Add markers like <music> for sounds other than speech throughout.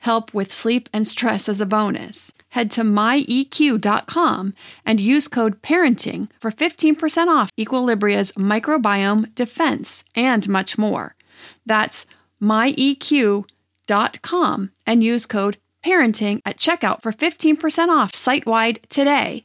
help with sleep and stress as a bonus. Head to myeq.com and use code PARENTING for 15% off Equilibria's microbiome defense and much more. That's myeq.com and use code PARENTING at checkout for 15% off site wide today.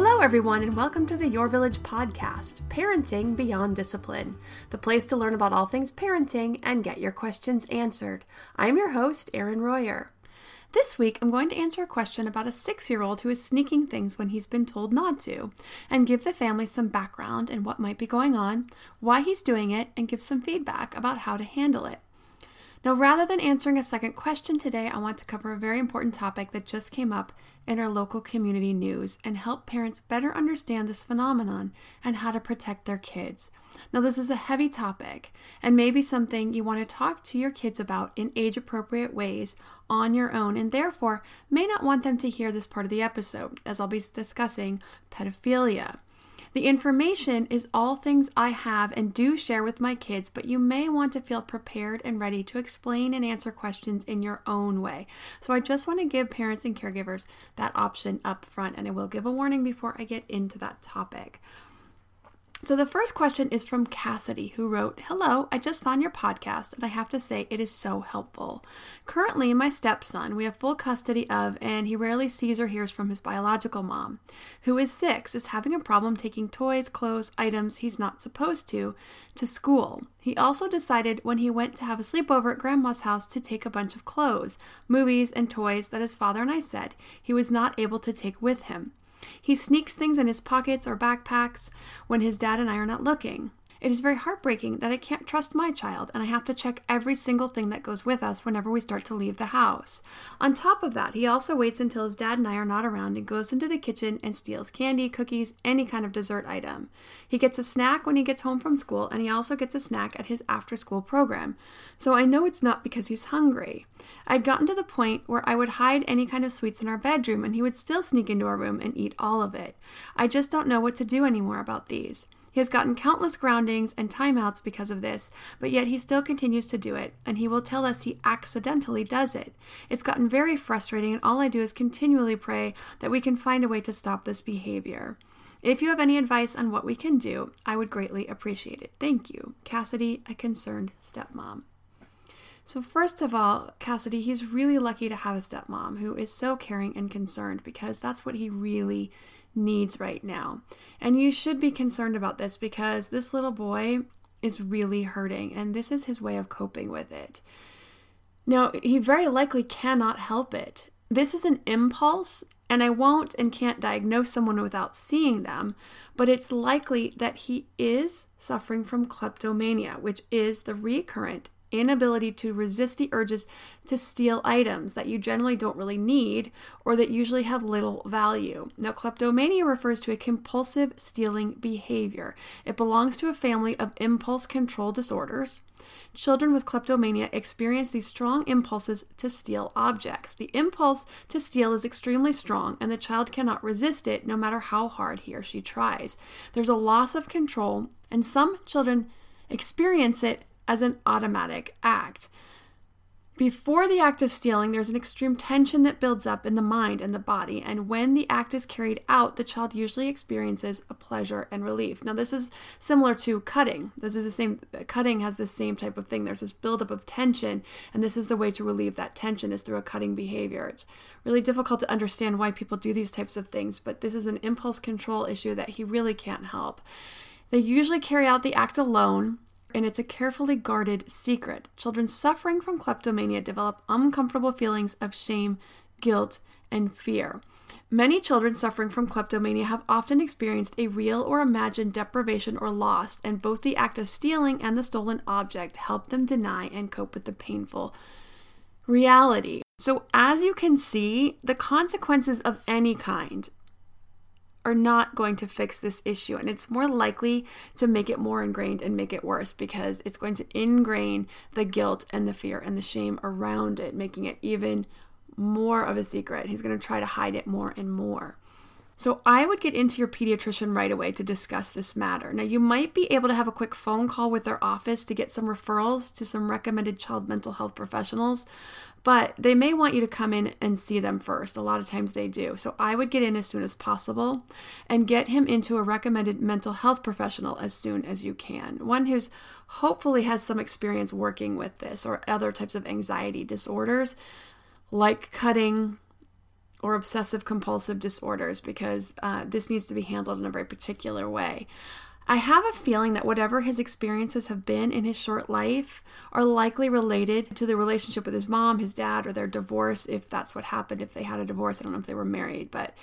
Hello, everyone, and welcome to the Your Village podcast, Parenting Beyond Discipline, the place to learn about all things parenting and get your questions answered. I'm your host, Erin Royer. This week, I'm going to answer a question about a six year old who is sneaking things when he's been told not to, and give the family some background and what might be going on, why he's doing it, and give some feedback about how to handle it. Now, rather than answering a second question today, I want to cover a very important topic that just came up in our local community news and help parents better understand this phenomenon and how to protect their kids. Now, this is a heavy topic and maybe something you want to talk to your kids about in age appropriate ways on your own, and therefore may not want them to hear this part of the episode, as I'll be discussing pedophilia. The information is all things I have and do share with my kids, but you may want to feel prepared and ready to explain and answer questions in your own way. So I just want to give parents and caregivers that option up front, and I will give a warning before I get into that topic. So, the first question is from Cassidy, who wrote Hello, I just found your podcast, and I have to say it is so helpful. Currently, my stepson, we have full custody of, and he rarely sees or hears from his biological mom, who is six, is having a problem taking toys, clothes, items he's not supposed to, to school. He also decided when he went to have a sleepover at grandma's house to take a bunch of clothes, movies, and toys that his father and I said he was not able to take with him. He sneaks things in his pockets or backpacks when his dad and I are not looking. It is very heartbreaking that I can't trust my child and I have to check every single thing that goes with us whenever we start to leave the house. On top of that, he also waits until his dad and I are not around and goes into the kitchen and steals candy, cookies, any kind of dessert item. He gets a snack when he gets home from school and he also gets a snack at his after school program. So I know it's not because he's hungry. I'd gotten to the point where I would hide any kind of sweets in our bedroom and he would still sneak into our room and eat all of it. I just don't know what to do anymore about these. He has gotten countless groundings and timeouts because of this, but yet he still continues to do it, and he will tell us he accidentally does it. It's gotten very frustrating, and all I do is continually pray that we can find a way to stop this behavior. If you have any advice on what we can do, I would greatly appreciate it. Thank you. Cassidy, a concerned stepmom. So, first of all, Cassidy, he's really lucky to have a stepmom who is so caring and concerned because that's what he really needs right now. And you should be concerned about this because this little boy is really hurting and this is his way of coping with it. Now, he very likely cannot help it. This is an impulse, and I won't and can't diagnose someone without seeing them, but it's likely that he is suffering from kleptomania, which is the recurrent inability to resist the urges to steal items that you generally don't really need or that usually have little value. Now, kleptomania refers to a compulsive stealing behavior. It belongs to a family of impulse control disorders. Children with kleptomania experience these strong impulses to steal objects. The impulse to steal is extremely strong, and the child cannot resist it no matter how hard he or she tries. There's a loss of control, and some children experience it as an automatic act. Before the act of stealing, there's an extreme tension that builds up in the mind and the body, and when the act is carried out, the child usually experiences a pleasure and relief. Now, this is similar to cutting. This is the same, cutting has the same type of thing. There's this buildup of tension, and this is the way to relieve that tension is through a cutting behavior. It's really difficult to understand why people do these types of things, but this is an impulse control issue that he really can't help. They usually carry out the act alone and it's a carefully guarded secret. Children suffering from kleptomania develop uncomfortable feelings of shame, guilt, and fear. Many children suffering from kleptomania have often experienced a real or imagined deprivation or loss, and both the act of stealing and the stolen object help them deny and cope with the painful reality. So, as you can see, the consequences of any kind are not going to fix this issue. And it's more likely to make it more ingrained and make it worse because it's going to ingrain the guilt and the fear and the shame around it, making it even more of a secret. He's going to try to hide it more and more. So I would get into your pediatrician right away to discuss this matter. Now, you might be able to have a quick phone call with their office to get some referrals to some recommended child mental health professionals, but they may want you to come in and see them first. A lot of times they do. So I would get in as soon as possible and get him into a recommended mental health professional as soon as you can. One who's hopefully has some experience working with this or other types of anxiety disorders like cutting or obsessive compulsive disorders because uh, this needs to be handled in a very particular way. I have a feeling that whatever his experiences have been in his short life are likely related to the relationship with his mom, his dad, or their divorce, if that's what happened, if they had a divorce. I don't know if they were married, but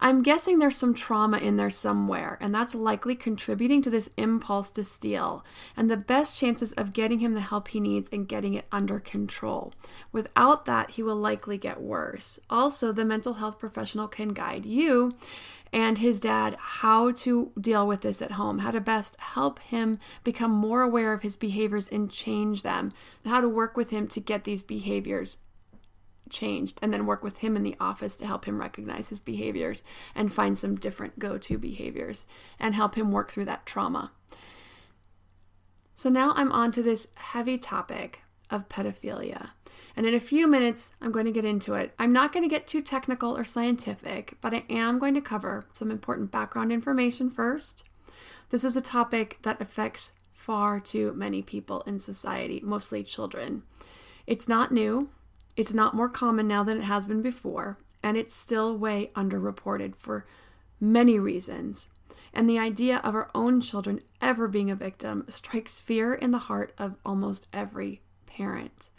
I'm guessing there's some trauma in there somewhere, and that's likely contributing to this impulse to steal and the best chances of getting him the help he needs and getting it under control. Without that, he will likely get worse. Also, the mental health professional can guide you and his dad how to deal with this at home, how to best help him become more aware of his behaviors and change them, how to work with him to get these behaviors changed, and then work with him in the office to help him recognize his behaviors and find some different go to behaviors and help him work through that trauma. So now I'm on to this heavy topic of pedophilia. And in a few minutes, I'm going to get into it. I'm not going to get too technical or scientific, but I am going to cover some important background information first. This is a topic that affects far too many people in society, mostly children. It's not new, it's not more common now than it has been before, and it's still way underreported for many reasons. And the idea of our own children ever being a victim strikes fear in the heart of almost every parent.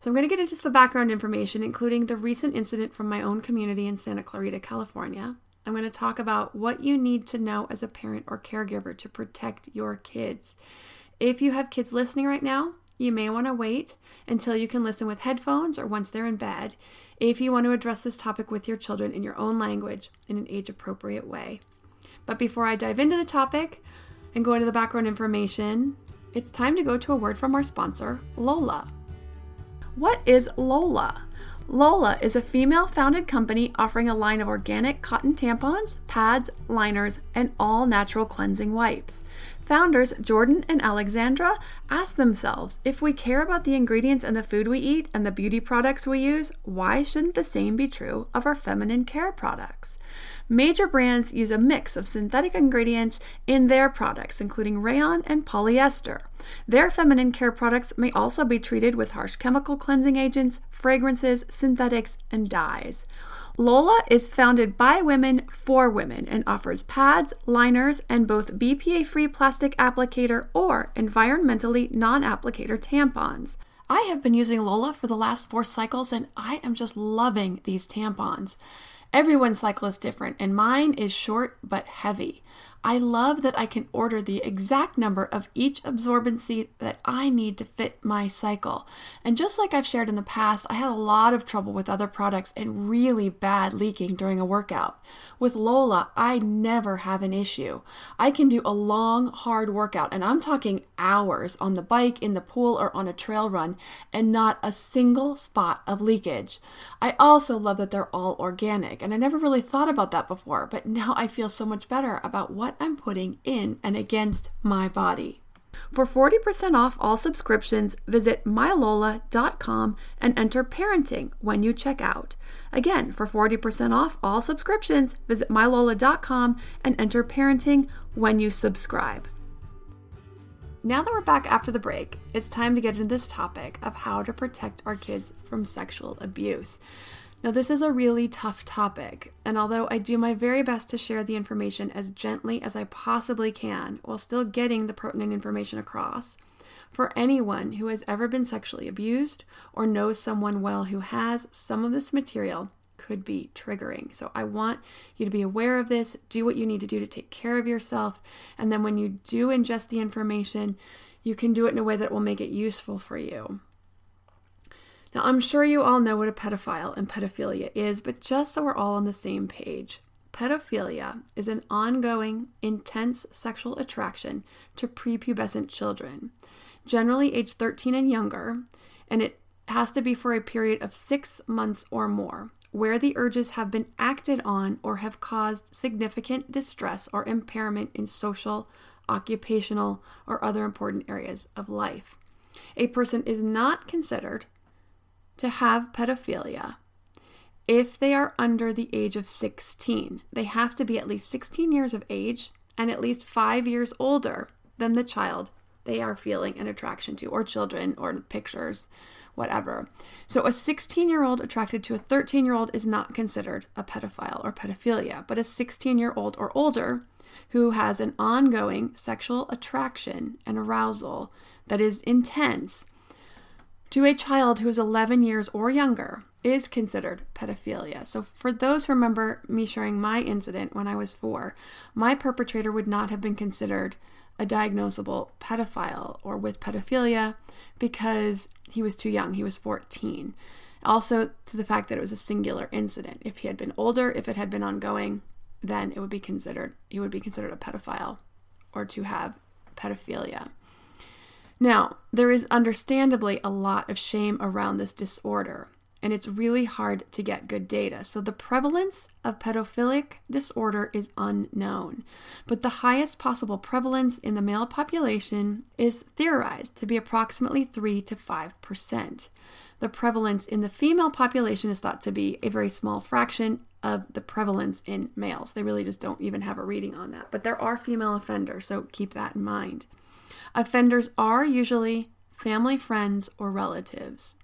So I'm going to get into the background information, including the recent incident from my own community in Santa Clarita, California. I'm going to talk about what you need to know as a parent or caregiver to protect your kids. If you have kids listening right now, you may want to wait until you can listen with headphones or once they're in bed if you want to address this topic with your children in your own language in an age appropriate way. But before I dive into the topic and go into the background information, it's time to go to a word from our sponsor, Lola. What is Lola? Lola is a female founded company offering a line of organic cotton tampons, pads, liners, and all natural cleansing wipes. Founders Jordan and Alexandra ask themselves if we care about the ingredients and the food we eat and the beauty products we use, why shouldn't the same be true of our feminine care products? Major brands use a mix of synthetic ingredients in their products, including rayon and polyester. Their feminine care products may also be treated with harsh chemical cleansing agents, fragrances, synthetics, and dyes. Lola is founded by women for women and offers pads, liners, and both BPA free plastic applicator or environmentally non applicator tampons. I have been using Lola for the last four cycles and I am just loving these tampons. Everyone's cycle is different, and mine is short but heavy. I love that I can order the exact number of each absorbency that I need to fit my cycle. And just like I've shared in the past, I had a lot of trouble with other products and really bad leaking during a workout. With Lola, I never have an issue. I can do a long, hard workout, and I'm talking hours on the bike, in the pool, or on a trail run, and not a single spot of leakage. I also love that they're all organic, and I never really thought about that before, but now I feel so much better about what I'm putting in and against my body. For 40% off all subscriptions, visit mylola.com and enter parenting when you check out. Again, for 40% off all subscriptions, visit mylola.com and enter parenting when you subscribe. Now that we're back after the break, it's time to get into this topic of how to protect our kids from sexual abuse. Now, this is a really tough topic, and although I do my very best to share the information as gently as I possibly can while still getting the pertinent information across, for anyone who has ever been sexually abused or knows someone well who has, some of this material could be triggering. So I want you to be aware of this, do what you need to do to take care of yourself, and then when you do ingest the information, you can do it in a way that will make it useful for you. Now, I'm sure you all know what a pedophile and pedophilia is, but just so we're all on the same page, pedophilia is an ongoing, intense sexual attraction to prepubescent children, generally age 13 and younger, and it has to be for a period of six months or more, where the urges have been acted on or have caused significant distress or impairment in social, occupational, or other important areas of life. A person is not considered to have pedophilia if they are under the age of 16. They have to be at least 16 years of age and at least five years older than the child they are feeling an attraction to, or children, or pictures, whatever. So, a 16 year old attracted to a 13 year old is not considered a pedophile or pedophilia, but a 16 year old or older who has an ongoing sexual attraction and arousal that is intense to a child who is 11 years or younger is considered pedophilia. So, for those who remember me sharing my incident when I was four, my perpetrator would not have been considered a diagnosable pedophile or with pedophilia because he was too young. He was 14. Also, to the fact that it was a singular incident. If he had been older, if it had been ongoing, then it would be considered he would be considered a pedophile or to have pedophilia. Now, there is understandably a lot of shame around this disorder, and it's really hard to get good data. So, the prevalence of pedophilic disorder is unknown, but the highest possible prevalence in the male population is theorized to be approximately 3 to 5%. The prevalence in the female population is thought to be a very small fraction of the prevalence in males. They really just don't even have a reading on that. But there are female offenders, so keep that in mind. Offenders are usually family, friends, or relatives.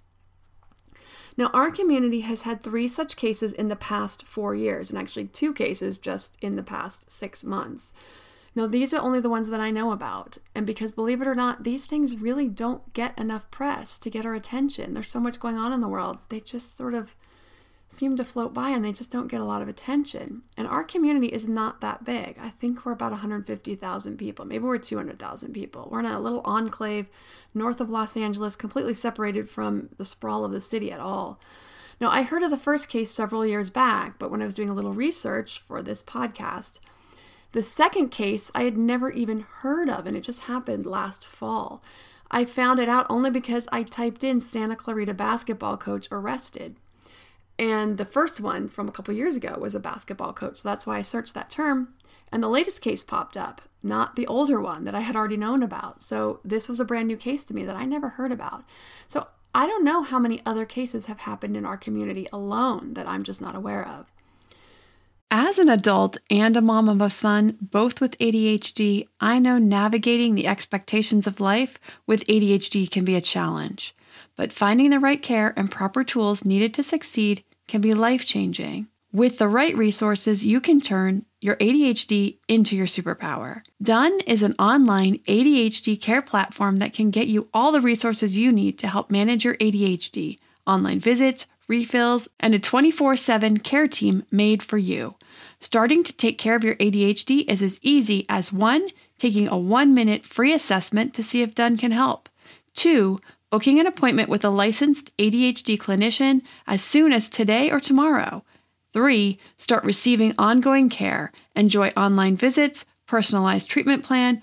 Now, our community has had three such cases in the past four years, and actually two cases just in the past six months. Now, these are only the ones that I know about. And because, believe it or not, these things really don't get enough press to get our attention. There's so much going on in the world. They just sort of seem to float by and they just don't get a lot of attention. And our community is not that big. I think we're about 150,000 people. Maybe we're 200,000 people. We're in a little enclave north of Los Angeles, completely separated from the sprawl of the city at all. Now, I heard of the first case several years back, but when I was doing a little research for this podcast, the second case I had never even heard of, and it just happened last fall. I found it out only because I typed in Santa Clarita basketball coach arrested. And the first one from a couple years ago was a basketball coach. So that's why I searched that term. And the latest case popped up, not the older one that I had already known about. So this was a brand new case to me that I never heard about. So I don't know how many other cases have happened in our community alone that I'm just not aware of. As an adult and a mom of a son, both with ADHD, I know navigating the expectations of life with ADHD can be a challenge but finding the right care and proper tools needed to succeed can be life changing. With the right resources, you can turn your ADHD into your superpower. Done is an online ADHD care platform that can get you all the resources you need to help manage your ADHD online visits, refills, and a 24 7 care team made for you. Starting to take care of your ADHD is as easy as one, taking a one minute free assessment to see if Done can help, two, booking an appointment with a licensed ADHD clinician as soon as today or tomorrow, three, start receiving ongoing care, enjoy online visits, personalized treatment plan,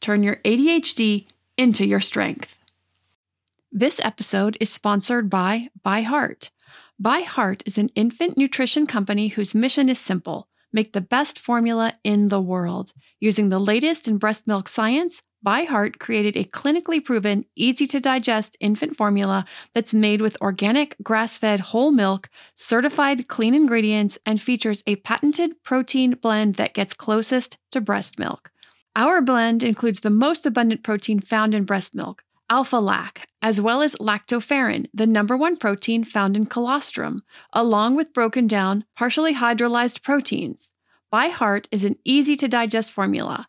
Turn your ADHD into your strength. This episode is sponsored by ByHeart. By Heart is an infant nutrition company whose mission is simple make the best formula in the world. Using the latest in breast milk science, ByHeart created a clinically proven, easy to digest infant formula that's made with organic, grass fed whole milk, certified clean ingredients, and features a patented protein blend that gets closest to breast milk. Our blend includes the most abundant protein found in breast milk, alpha lac, as well as lactoferrin, the number one protein found in colostrum, along with broken down, partially hydrolyzed proteins. ByHeart is an easy to digest formula.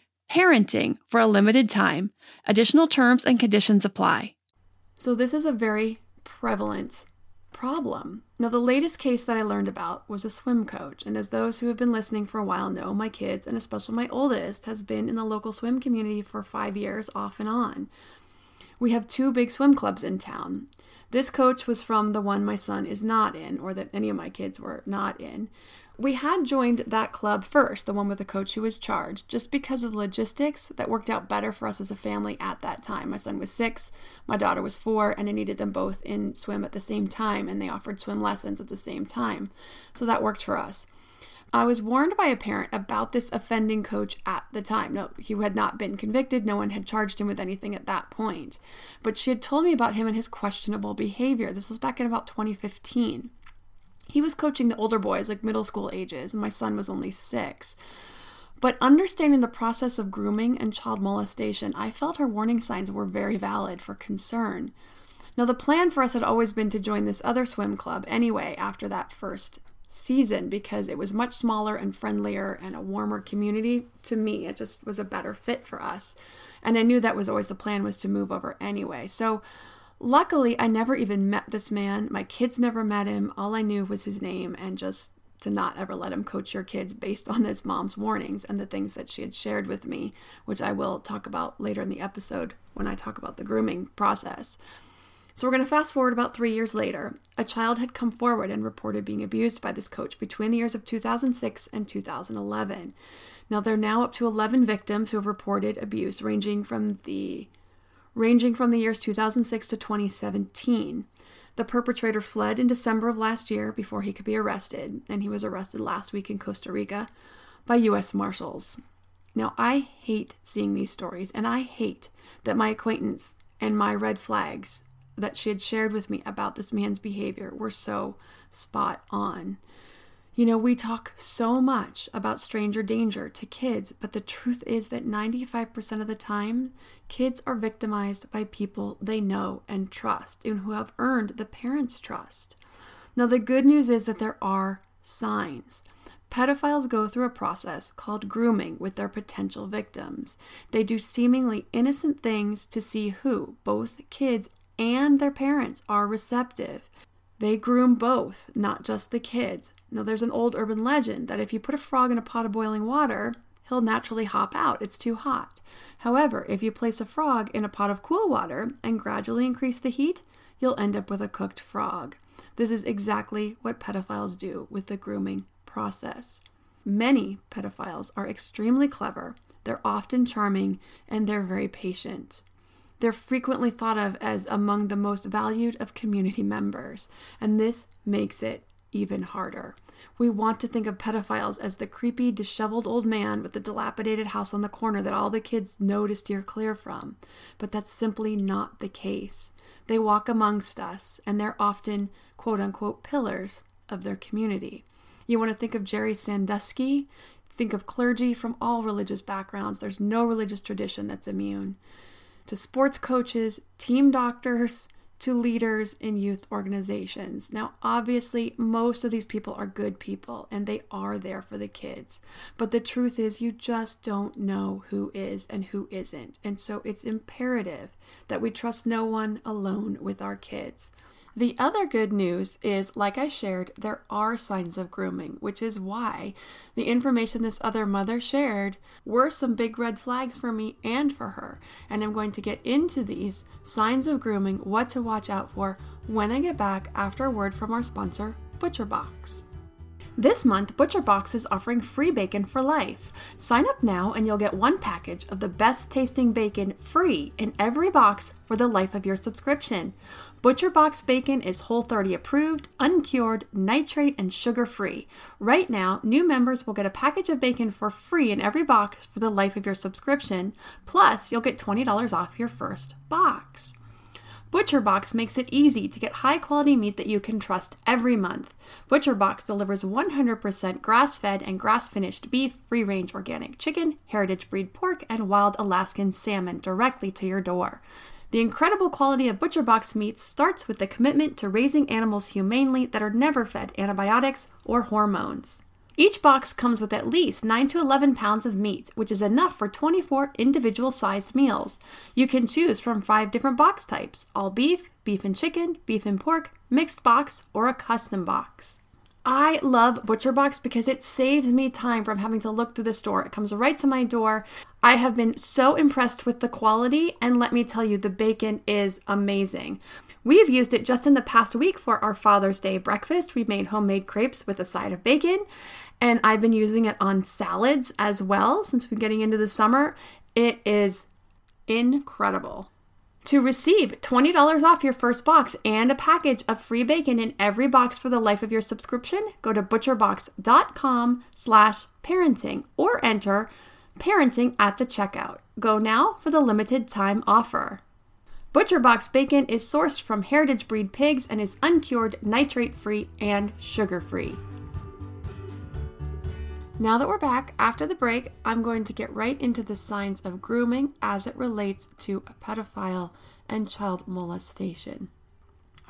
parenting for a limited time. Additional terms and conditions apply. So, this is a very prevalent problem. Now, the latest case that I learned about was a swim coach, and as those who have been listening for a while know, my kids, and especially my oldest, has been in the local swim community for five years off and on. We have two big swim clubs in town. This coach was from the one my son is not in, or that any of my kids were not in. We had joined that club first, the one with the coach who was charged, just because of the logistics that worked out better for us as a family at that time. My son was six, my daughter was four, and I needed them both in swim at the same time, and they offered swim lessons at the same time. So that worked for us. I was warned by a parent about this offending coach at the time. No, he had not been convicted. No one had charged him with anything at that point. But she had told me about him and his questionable behavior. This was back in about 2015 he was coaching the older boys, like middle school ages, and my son was only six. But understanding the process of grooming and child molestation, I felt her warning signs were very valid for concern. Now, the plan for us had always been to join this other swim club anyway after that first season because it was much smaller and friendlier and a warmer community to me. It just was a better fit for us. And I knew that was always the plan was to move over anyway. So Luckily, I never even met this man. My kids never met him. All I knew was his name and just to not ever let him coach your kids based on his mom's warnings and the things that she had shared with me, which I will talk about later in the episode when I talk about the grooming process. So we're going to fast forward about three years later. A child had come forward and reported being abused by this coach between the years of 2006 and 2011. Now, they're now up to 11 victims who have reported abuse, ranging from the ranging from the years 2006 to 2017. The perpetrator fled in December of last year before he could be arrested, and he was arrested last week in Costa Rica by U.S. Marshals. Now, I hate seeing these stories, and I hate that my acquaintance and my red flags that she had shared with me about this man's behavior were so spot on. You know, we talk so much about stranger danger to kids, but the truth is that 95% of the time, kids are victimized by people they know and trust and who have earned the parents' trust. Now, the good news is that there are signs. Pedophiles go through a process called grooming with their potential victims. They do seemingly innocent things to see who, both kids and their parents, are receptive. They groom both, not just the kids. Now, there's an old urban legend that if you put a frog in a pot of boiling water, he'll naturally hop out. It's too hot. However, if you place a frog in a pot of cool water and gradually increase the heat, you'll end up with a cooked frog. This is exactly what pedophiles do with the grooming process. Many pedophiles are extremely clever, They're often charming and they're very patient. They're frequently thought of as among the most valued of community members, and this makes it even harder. We want to think of pedophiles as the creepy, disheveled old man with the dilapidated house on the corner that all the kids know to steer clear from, but that's simply not the case. They walk amongst us, and they're often quote unquote pillars of their community. You want to think of Jerry Sandusky? Think of clergy from all religious backgrounds. There's no religious tradition that's immune. To sports coaches, team doctors, to leaders in youth organizations. Now, obviously, most of these people are good people and they are there for the kids. But the truth is, you just don't know who is and who isn't. And so it's imperative that we trust no one alone with our kids. The other good news is, like I shared, there are signs of grooming, which is why the information this other mother shared were some big red flags for me and for her. And I'm going to get into these signs of grooming, what to watch out for when I get back after a word from our sponsor, ButcherBox. This month, ButcherBox is offering free bacon for life. Sign up now and you'll get one package of the best tasting bacon free in every box for the life of your subscription. ButcherBox bacon is Whole 30 approved, uncured, nitrate, and sugar free. Right now, new members will get a package of bacon for free in every box for the life of your subscription. Plus, you'll get $20 off your first box. ButcherBox makes it easy to get high quality meat that you can trust every month. ButcherBox delivers 100% grass fed and grass finished beef, free range organic chicken, heritage breed pork, and wild Alaskan salmon directly to your door. The incredible quality of ButcherBox meats starts with the commitment to raising animals humanely that are never fed antibiotics or hormones. Each box comes with at least 9 to 11 pounds of meat, which is enough for 24 individual sized meals. You can choose from five different box types all beef, beef and chicken, beef and pork, mixed box, or a custom box. I love ButcherBox because it saves me time from having to look through the store. It comes right to my door. I have been so impressed with the quality, and let me tell you, the bacon is amazing. We have used it just in the past week for our Father's Day breakfast. We made homemade crepes with a side of bacon, and I've been using it on salads as well since we're getting into the summer. It is incredible. To receive $20 off your first box and a package of free bacon in every box for the life of your subscription, go to butcherbox.com slash parenting or enter parenting at the checkout. Go now for the limited time offer. ButcherBox bacon is sourced from heritage breed pigs and is uncured, nitrate free, and sugar free. Now that we're back after the break, I'm going to get right into the signs of grooming as it relates to a pedophile and child molestation.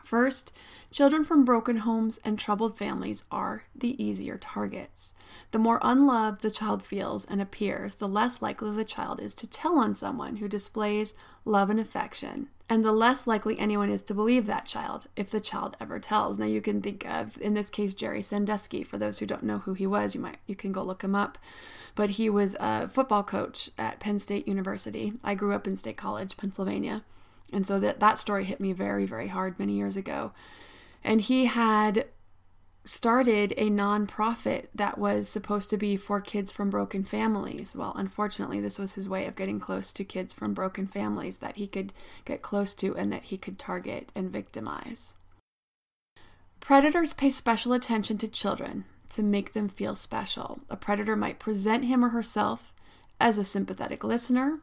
First, children from broken homes and troubled families are the easier targets. The more unloved the child feels and appears, the less likely the child is to tell on someone who displays love and affection, and the less likely anyone is to believe that child if the child ever tells. Now you can think of in this case Jerry Sandusky. For those who don't know who he was, you might you can go look him up. But he was a football coach at Penn State University. I grew up in State College, Pennsylvania. And so that, that story hit me very, very hard many years ago. And he had started a nonprofit that was supposed to be for kids from broken families. Well, unfortunately, this was his way of getting close to kids from broken families that he could get close to and that he could target and victimize. Predators pay special attention to children to make them feel special. A predator might present him or herself as a sympathetic listener,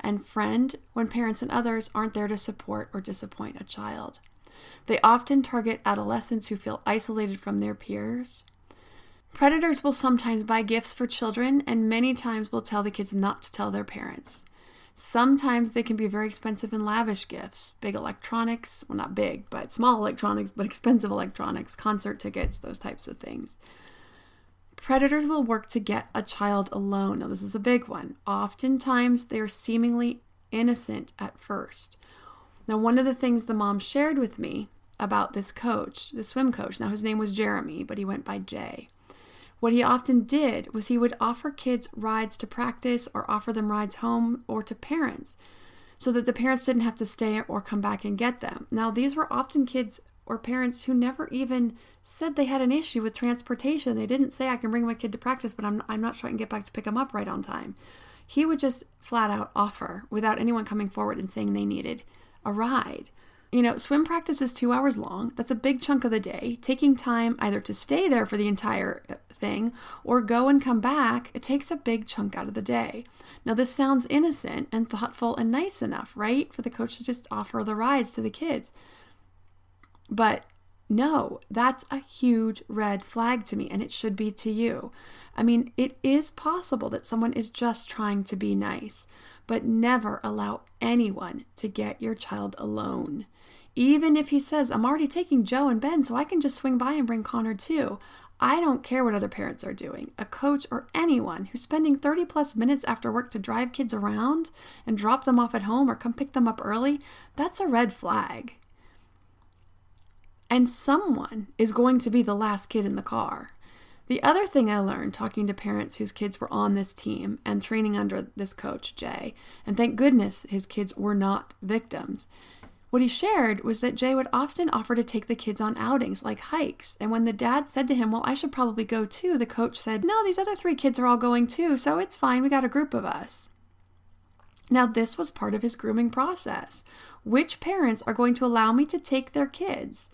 and friend when parents and others aren't there to support or disappoint a child. They often target adolescents who feel isolated from their peers. Predators will sometimes buy gifts for children and many times will tell the kids not to tell their parents. Sometimes they can be very expensive and lavish gifts big electronics, well, not big, but small electronics, but <laughs> expensive electronics, concert tickets, those types of things. Predators will work to get a child alone. Now, this is a big one. Oftentimes, they are seemingly innocent at first. Now, one of the things the mom shared with me about this coach, the swim coach, now his name was Jeremy, but he went by Jay. What he often did was he would offer kids rides to practice or offer them rides home or to parents so that the parents didn't have to stay or come back and get them. Now, these were often kids or parents who never even said they had an issue with transportation. They didn't say, I can bring my kid to practice, but I'm, I'm not sure I can get back to pick him up right on time. he would just flat out offer without anyone coming forward and saying they needed a ride. You know, swim practice is two hours long. That's a big chunk of the day. Taking time either to stay there for the entire uh, thing or go and come back, it takes a big chunk out of the day. Now, this sounds innocent and thoughtful and nice enough, right? For the coach to just offer the rides to the kids. But no, that's a huge red flag to me, and it should be to you. I mean, it is possible that someone is just trying to be nice, but never allow anyone to get your child alone. Even if he says, I'm already taking Joe and Ben, so I can just swing by and bring Connor too. I don't care what other parents are doing. A coach or anyone who's spending 30 plus minutes after work to drive kids around and drop them off at home or come pick them up early, that's a red flag. And someone is going to be the last kid in the car. The other thing I learned talking to parents whose kids were on this team and training under this coach, Jay, and thank goodness his kids were not victims. What he shared was that Jay would often offer to take the kids on outings like hikes. And when the dad said to him, Well, I should probably go too, the coach said, No, these other three kids are all going too, so it's fine. We got a group of us. Now, this was part of his grooming process. Which parents are going to allow me to take their kids?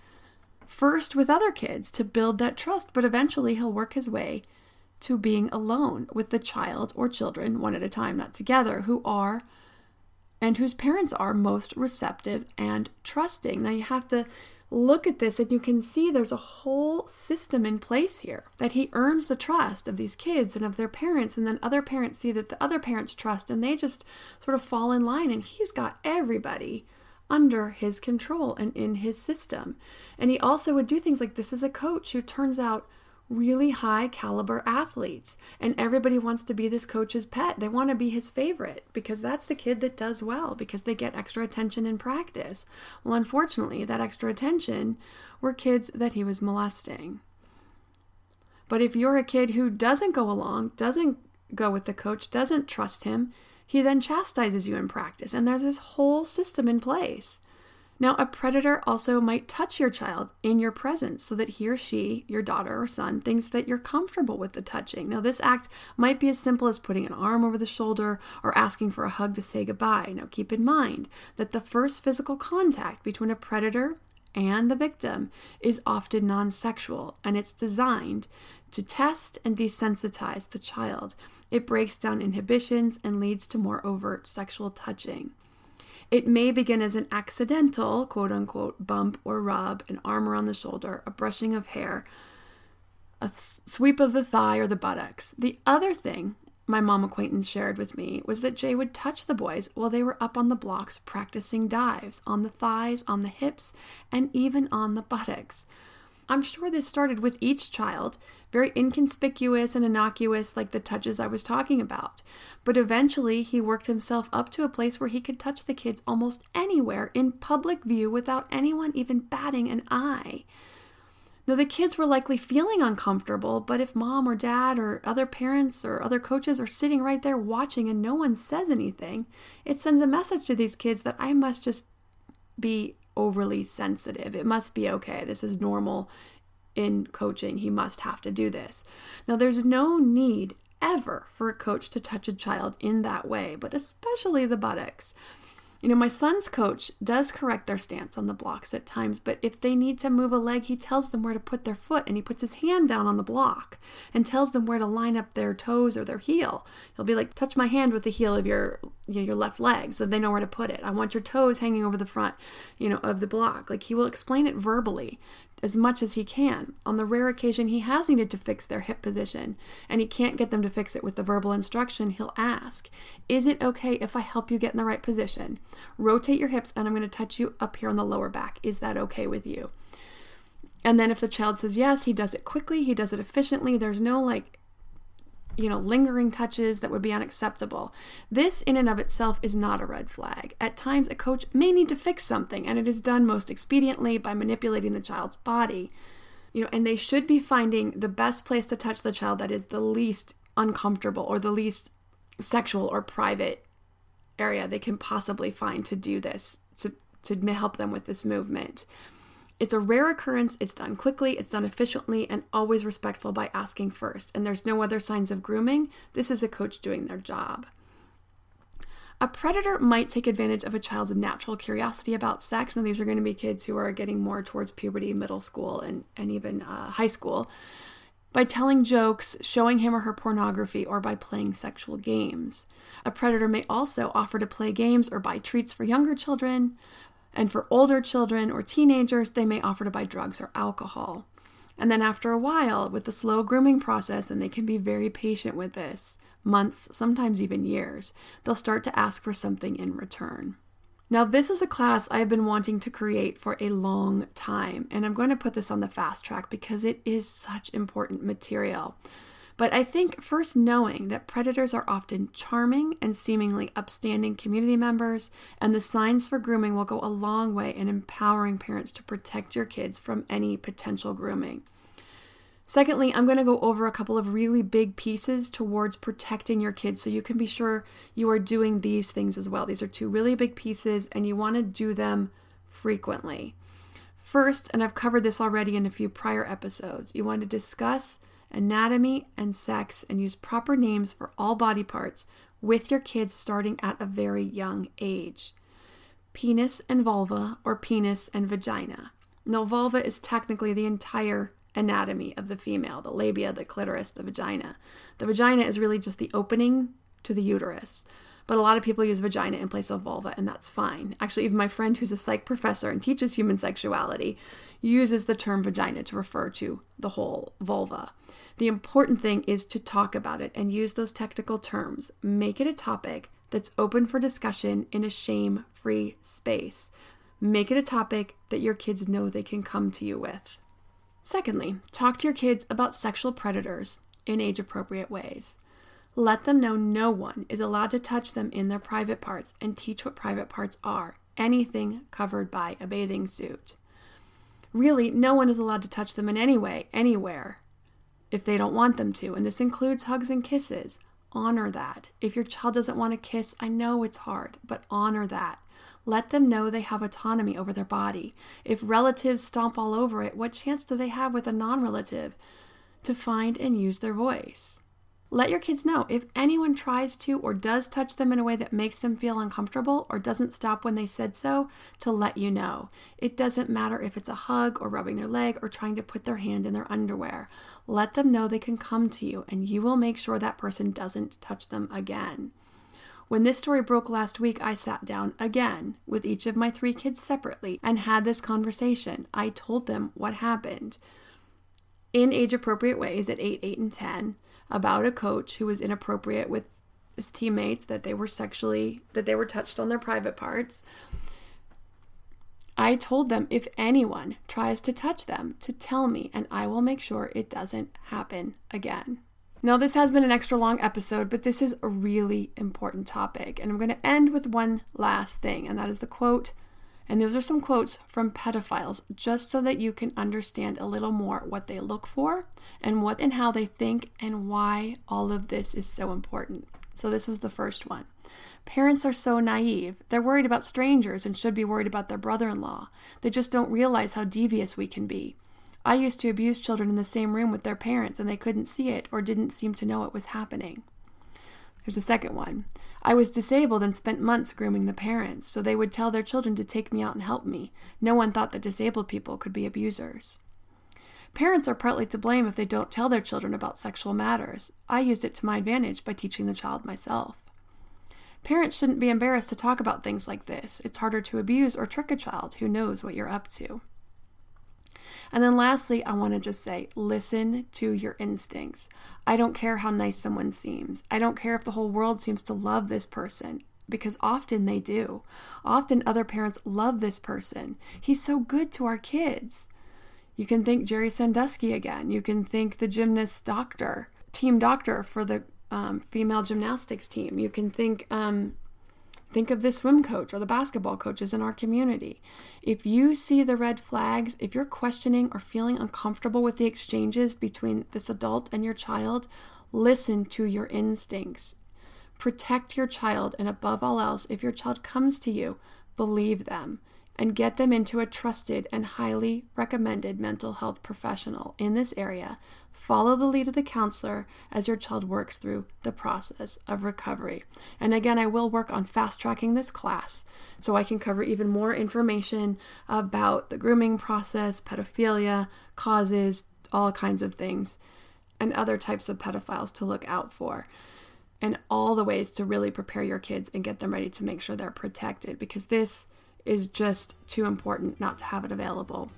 First with other kids to build that trust, but eventually he'll work his way to being alone with the child or children, one at a time, not together, who are and whose parents are most receptive and trusting. Now you have to look at this and you can see there's a whole system in place here that he earns the trust of these kids and of their parents and then other parents see that the other parents trust and they just sort of fall in line and he's got everybody under his control and in his system. And he also would do things like this is a coach who turns out really high caliber athletes and everybody wants to be this coach's pet. They want to be his favorite because that's the kid that does well because they get extra attention in practice. Well, unfortunately, that extra attention were kids that he was molesting. But if you're a kid who doesn't go along, doesn't go with the coach, doesn't trust him, he then chastises you in practice and there's this whole system in place. Now, a predator also might touch your child in your presence so that he or she, your daughter or son, thinks that you're comfortable with the touching. Now, this act might be as simple as putting an arm over the shoulder or asking for a hug to say goodbye. Now, keep in mind that the first physical contact between a predator and the victim is often non sexual and it's designed to test and desensitize the child. It breaks down inhibitions and leads to more overt sexual touching. It may begin as an accidental, quote unquote, bump or rub, an arm around the shoulder, a brushing of hair, a sweep of the thigh or the buttocks. The other thing my mom acquaintance shared with me was that Jay would touch the boys while they were up on the blocks practicing dives on the thighs, on the hips, and even on the buttocks. I'm sure this started with each child, very inconspicuous and innocuous, like the touches I was talking about. But eventually, he worked himself up to a place where he could touch the kids almost anywhere in public view without anyone even batting an eye. Now, the kids were likely feeling uncomfortable, but if mom or dad or other parents or other coaches are sitting right there watching and no one says anything, it sends a message to these kids that I must just be overly sensitive. It must be okay. This is normal in coaching. He must have to do this. Now, there's no need ever for a coach to touch a child in that way, but especially the buttocks. You know, my son's coach does correct their stance on the blocks at times, but if they need to move a leg, he tells them where to put their foot and he puts his hand down on the block and tells them where to line up their toes or their heel. He'll be like, touch my hand with the heel of your you know, your left leg so they know where to put it. I want your toes hanging over the front, you know, of the block. Like he will explain it verbally as much as he can. On the rare occasion he has needed to fix their hip position and he can't get them to fix it with the verbal instruction, he'll ask, Is it okay if I help you get in the right position? Rotate your hips and I'm going to touch you up here on the lower back. Is that okay with you? And then if the child says yes, he does it quickly, he does it efficiently. There's no like you know, lingering touches that would be unacceptable. This, in and of itself, is not a red flag. At times, a coach may need to fix something, and it is done most expediently by manipulating the child's body. You know, and they should be finding the best place to touch the child that is the least uncomfortable or the least sexual or private area they can possibly find to do this, to, to help them with this movement. It's a rare occurrence, it's done quickly, it's done efficiently, and always respectful by asking first. And there's no other signs of grooming. This is a coach doing their job. A predator might take advantage of a child's natural curiosity about sex. Now, these are going to be kids who are getting more towards puberty, middle school, and, and even uh, high school by telling jokes, showing him or her pornography, or by playing sexual games. A predator may also offer to play games or buy treats for younger children, and for older children or teenagers, they may offer to buy drugs or alcohol. And then after a while, with the slow grooming process, and they can be very patient with this, months, sometimes even years, they'll start to ask for something in return. Now, this is a class I've been wanting to create for a long time, and I'm going to put this on the fast track because it is such important material. But I think first knowing that predators are often charming and seemingly upstanding community members, and the signs for grooming will go a long way in empowering parents to protect your kids from any potential grooming. Secondly, I'm going to go over a couple of really big pieces towards protecting your kids so you can be sure you are doing these things as well. These are two really big pieces and you want to do them frequently. First, and I've covered this already in a few prior episodes, you want to discuss anatomy and sex and use proper names for all body parts with your kids starting at a very young age. Penis and vulva, or penis and vagina. Now, vulva is technically the entire anatomy of the female the labia, the clitoris, the vagina. The vagina is really just the opening to the uterus. But a lot of people use vagina in place of vulva, and that's fine. Actually, even my friend who's a psych professor and teaches human sexuality uses the term vagina to refer to the whole vulva. The important thing is to talk about it and use those technical terms. Make it a topic that's open for discussion in a shame free space. Make it a topic that your kids know they can come to you with. Secondly, talk to your kids about sexual predators in age appropriate ways. Let them know no one is allowed to touch them in their private parts and teach what private parts are anything covered by a bathing suit. Really, no one is allowed to touch them in any way, anywhere, if they don't want them to, and this includes hugs and kisses. Honor that. If your child doesn't want to kiss, I know it's hard, but honor that. Let them know they have autonomy over their body. If relatives stomp all over it, what chance do they have with a non relative to find and use their voice? Let your kids know if anyone tries to or does touch them in a way that makes them feel uncomfortable or doesn't stop when they said so, to let you know. It doesn't matter if it's a hug or rubbing their leg or trying to put their hand in their underwear. Let them know they can come to you and you will make sure that person doesn't touch them again. When this story broke last week, I sat down again with each of my three kids separately and had this conversation. I told them what happened in age appropriate ways at 8, 8, and 10 about a coach who was inappropriate with his teammates, that they were sexually, that they were touched on their private parts. I told them if anyone tries to touch them to tell me, and I will make sure it doesn't happen again. Now, this has been an extra long episode, but this is a really important topic. And I'm going to end with one last thing, and that is the quote. And those are some quotes from pedophiles, just so that you can understand a little more what they look for and what and how they think and why all of this is so important. So, this was the first one. Parents are so naive. They're worried about strangers and should be worried about their brother in law. They just don't realize how devious we can be. I used to abuse children in the same room with their parents and they couldn't see it or didn't seem to know it was happening. There's a second one. I was disabled and spent months grooming the parents, so they would tell their children to take me out and help me. No one thought that disabled people could be abusers. Parents are partly to blame if they don't tell their children about sexual matters. I used it to my advantage by teaching the child myself. Parents shouldn't be embarrassed to talk about things like this. It's harder to abuse or trick a child who knows what you're up to. And then lastly, I want to just say listen to your instincts. I don't care how nice someone seems. I don't care if the whole world seems to love this person because often they do. Often other parents love this person. He's so good to our kids. You can think Jerry Sandusky again. You can think the gymnast doctor, team doctor for the um, female gymnastics team. You can think um, Think of the swim coach or the basketball coaches in our community. If you see the red flags, if you're questioning or feeling uncomfortable with the exchanges between this adult and your child, listen to your instincts. Protect your child, and above all else, if your child comes to you, believe them. and get them into a trusted and highly recommended mental health professional in this area. Follow the lead of the counselor as your child works through the process of recovery. And again, I will work on fast tracking this class so I can cover even more information about the grooming process, pedophilia, causes, all kinds of things, and other types of pedophiles to look out for and all the ways to really prepare your kids and get them ready to make sure they're protected because this is just too important not to have it available.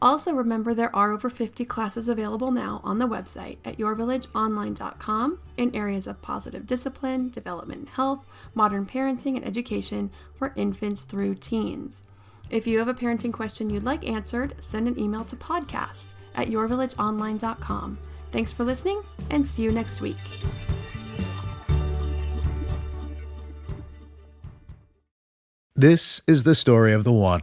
Also, remember there are over 50 classes available now on the website at yourvillageonline.com in areas of positive discipline, development and health, modern parenting, and education for infants through teens. If you have a parenting question you'd like answered, send an email to podcast at yourvillageonline.com. Thanks for listening and see you next week. This is the story of the one.